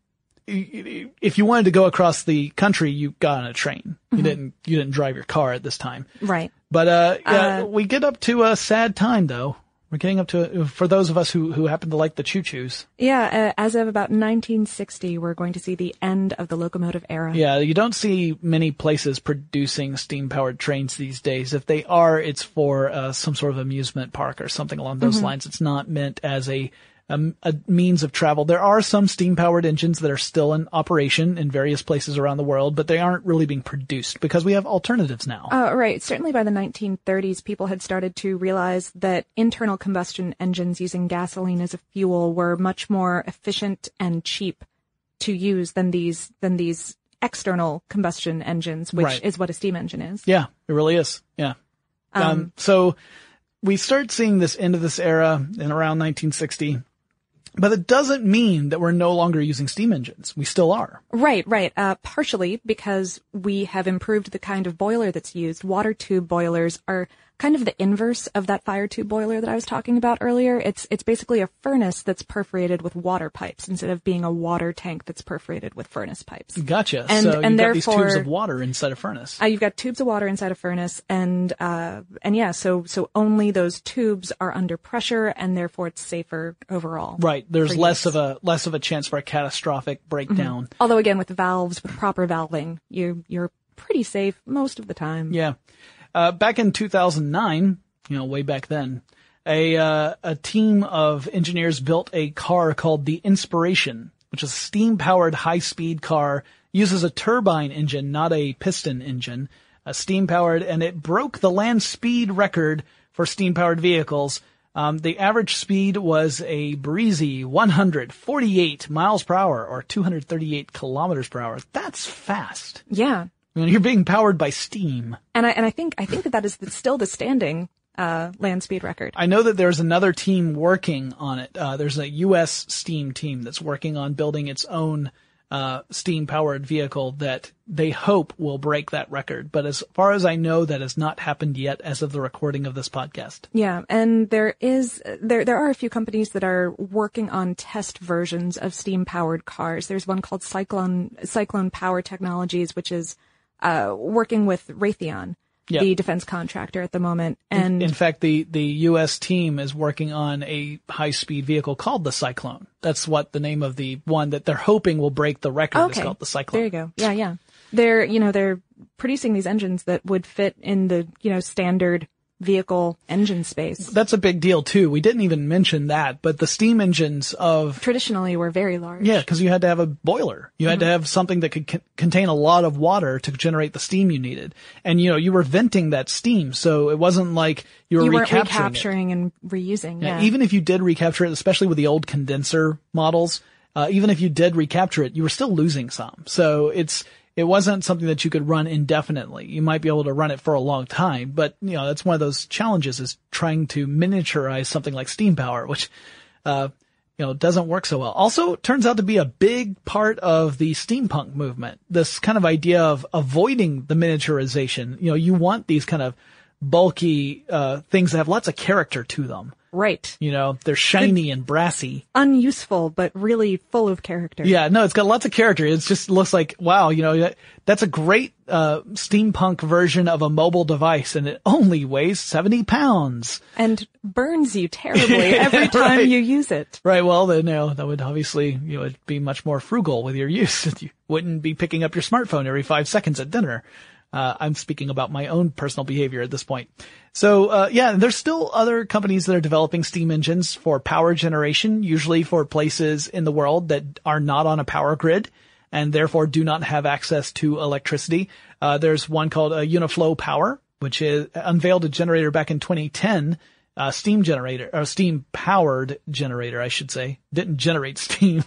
if you wanted to go across the country, you got on a train. You Mhm. didn't, you didn't drive your car at this time. Right. But, uh, yeah, Uh, we get up to a sad time though. We're getting up to, for those of us who, who happen to like the choo-choos. Yeah, uh, as of about 1960, we're going to see the end of the locomotive era. Yeah, you don't see many places producing steam-powered trains these days. If they are, it's for uh, some sort of amusement park or something along those Mhm. lines. It's not meant as a, um, a means of travel. There are some steam-powered engines that are still in operation in various places around the world, but they aren't really being produced because we have alternatives now. Uh, right. Certainly by the 1930s, people had started to realize that internal combustion engines using gasoline as a fuel were much more efficient and cheap to use than these than these external combustion engines, which Right. is what a steam engine is. Yeah, it really is. Yeah. Um, Um, so we start seeing this end of this era in around 1960, but it doesn't mean that we're no longer using steam engines. We still are. Right, right. Uh, partially because we have improved the kind of boiler that's used. Water tube boilers are kind of the inverse of that fire tube boiler that I was talking about earlier. It's it's basically a furnace that's perforated with water pipes instead of being a water tank that's perforated with furnace pipes. Gotcha. And- so and you've got these tubes of water inside a furnace. Uh, you've got tubes of water inside a furnace, and uh, and yeah, so so only those tubes are under pressure, and therefore it's safer overall. Right. There's less use. of a less of a chance for a catastrophic breakdown. Mhm. Although again, with valves, with proper valving, you you're pretty safe most of the time. Yeah. Uh, back in 2009, you know, way back then, a uh, a team of engineers built a car called the Inspiration, which is a steam-powered high-speed car. Uses a turbine engine, not a piston engine. A steam-powered, and it broke the land speed record for steam-powered vehicles. Um, the average speed was a breezy 148 miles per hour, or 238 kilometers per hour. That's fast. Yeah. You're being powered by steam. And I and I think I think that that is the, still the standing uh, land speed record. I know that there's another team working on it. Uh, there's a U.S. steam team that's working on building its own uh, steam-powered vehicle that they hope will break that record. But as far as I know, that has not happened yet as of the recording of this podcast. Yeah, and there is there there are a few companies that are working on test versions of steam powered cars. There's one called Cyclone Cyclone Power Technologies, which is uh, working with Raytheon, Yeah. the defense contractor at the moment, and in, fact, the, the U.S. team is working on a high-speed vehicle called the Cyclone. That's what the name of the one that they're hoping will break the record is okay, called the Cyclone. there you go. Yeah, yeah. They're you know they're producing these engines that would fit in the you know standard vehicle engine space. That's a big deal too. We didn't even mention that, but the steam engines of Traditionally were very large. yeah, because you had to have a boiler. You had to have something that could c- contain a lot of water to generate the steam you needed, and you know you were venting that steam, so it wasn't like you were You recapturing. recapturing and reusing. Yeah, Yeah. Even if you did recapture it, especially with the old condenser models, uh, even if you did recapture it, you were still losing some. So it's, it wasn't something that you could run indefinitely. You might be able to run it for a long time, but you know, that's one of those challenges is trying to miniaturize something like steam power, which, uh, you know, doesn't work so well. Also, turns out to be a big part of the steampunk movement. This kind of idea of avoiding the miniaturization. You know, you want these kind of bulky, uh, things that have lots of character to them. right. You know, they're shiny and brassy. Unuseful, but really full of character. Yeah, no, it's got lots of character. It just looks like, wow, you know, that, that's a great, uh, steampunk version of a mobile device and it only weighs 70 pounds. And burns you terribly *laughs* every time Right. you use it. Right. Well, then, you know, that would obviously, you know, it'd be much more frugal with your use. *laughs* You wouldn't be picking up your smartphone every five seconds at dinner. Uh, I'm speaking about my own personal behavior at this point. So, uh, yeah, there's still other companies that are developing steam engines for power generation, usually for places in the world that are not on a power grid and therefore do not have access to electricity. Uh, there's one called uh, Uniflow Power, which is unveiled a generator back in 2010 uh, steam generator, or steam powered generator, I should say. Didn't generate *laughs* steam.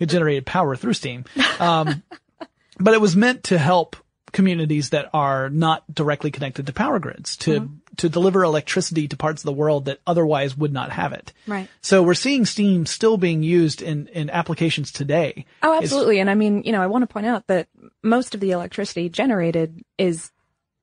it generated power through steam. Um, *laughs* but it was meant to help communities that are not directly connected to power grids to, mm-hmm. to deliver electricity to parts of the world that otherwise would not have it. Right. So we're seeing steam still being used in, in applications today. Oh, It's- absolutely. And I mean, you know, I want to point out that most of the electricity generated is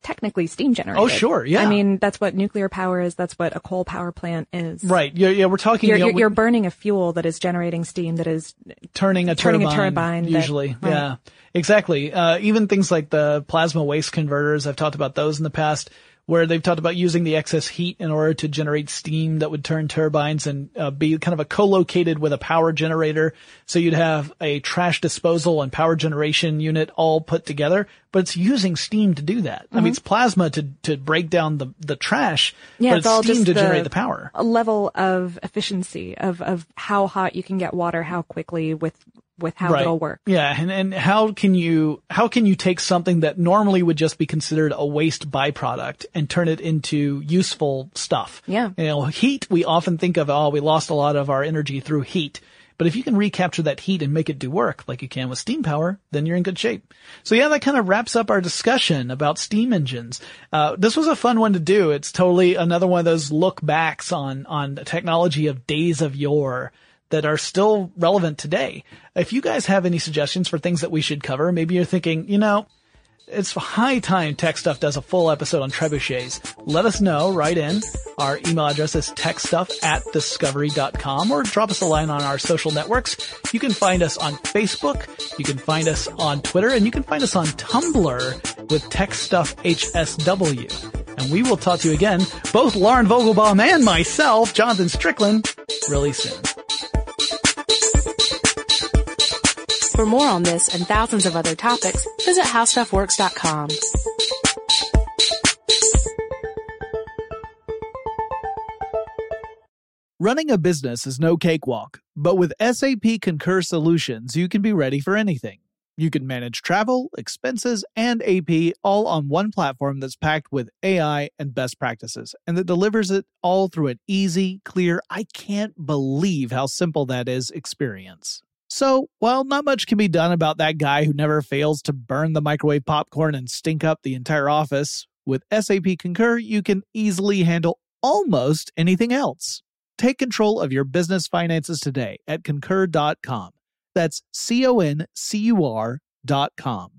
technically steam generated. Oh, sure, yeah. I mean, that's what nuclear power is. That's what a coal power plant is. right. Yeah, yeah, we're talking, You're, you know, you're, you're burning a fuel that is generating steam that is turning a turning turbine, a turbine that- usually. right. Exactly. Uh, even things like the plasma waste converters, I've talked about those in the past, where they've talked about using the excess heat in order to generate steam that would turn turbines and uh, be kind of a co-located with a power generator. So you'd have a trash disposal and power generation unit all put together, but it's using steam to do that. I mean, Mhm. it's plasma to, to break down the, the trash, Yeah, but it's it's steam to the generate the power. a level of efficiency of, of how hot you can get water, how quickly with, with how right. it'll work. Yeah, and and how can you how can you take something that normally would just be considered a waste byproduct and turn it into useful stuff? Yeah. You know, heat we often think of oh we lost a lot of our energy through heat. But if you can recapture that heat and make it do work like you can with steam power, then you're in good shape. So yeah, that kind of wraps up our discussion about steam engines. Uh, this was a fun one to do. It's totally another one of those look backs on, on the technology of days of yore that are still relevant today. If you guys have any suggestions for things that we should cover, maybe you're thinking, you know, it's high time Tech Stuff does a full episode on trebuchets. Let us know, write in. Our email address is techstuff at discovery.com or drop us a line on our social networks. You can find us on Facebook, you can find us on Twitter, and you can find us on Tumblr with Tech Stuff HSW. And we will talk to you again, both Lauren Vogelbaum and myself, Jonathan Strickland, really soon. For more on this and thousands of other topics, visit howstuffworks.com. Running a business is no cakewalk, but with SAP Concur Solutions, you can be ready for anything. You can manage travel, expenses, and AP all on one platform that's packed with AI and best practices, and that delivers it all through an easy, clear, I can't believe how simple that is experience. So, while not much can be done about that guy who never fails to burn the microwave popcorn and stink up the entire office, with SAP Concur, you can easily handle almost anything else. Take control of your business finances today at concur.com. That's C O N C U R.com.